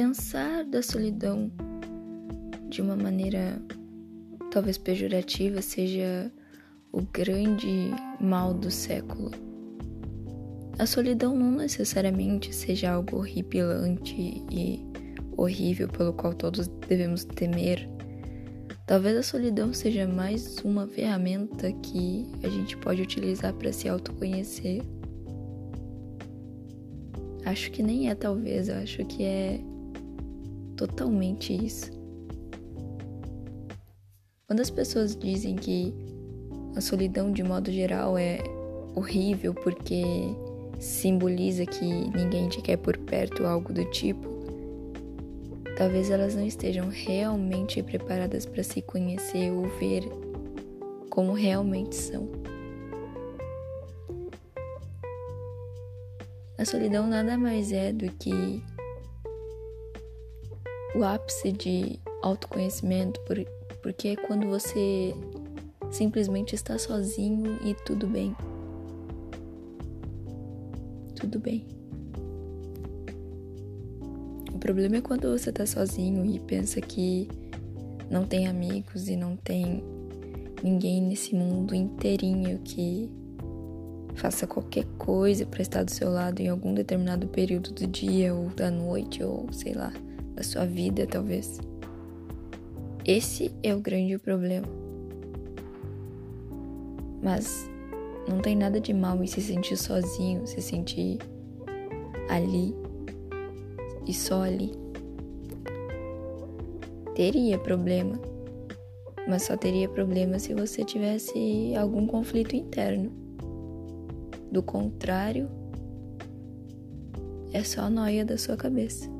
pensar da solidão de uma maneira talvez pejorativa seja o grande mal do século. A solidão não necessariamente seja algo horripilante e horrível pelo qual todos devemos temer. Talvez a solidão seja mais uma ferramenta que a gente pode utilizar para se autoconhecer. Acho que nem é talvez, eu acho que é totalmente isso. Quando as pessoas dizem que a solidão de modo geral é horrível porque simboliza que ninguém te quer por perto algo do tipo, talvez elas não estejam realmente preparadas para se conhecer ou ver como realmente são. A solidão nada mais é do que o ápice de autoconhecimento, porque é quando você simplesmente está sozinho e tudo bem. Tudo bem. O problema é quando você está sozinho e pensa que não tem amigos e não tem ninguém nesse mundo inteirinho que faça qualquer coisa para estar do seu lado em algum determinado período do dia ou da noite ou sei lá, da sua vida talvez. Esse é o grande problema. Mas não tem nada de mal em se sentir sozinho, se sentir ali e só ali. Teria problema, mas só teria problema se você tivesse algum conflito interno. Do contrário, é só a noia da sua cabeça.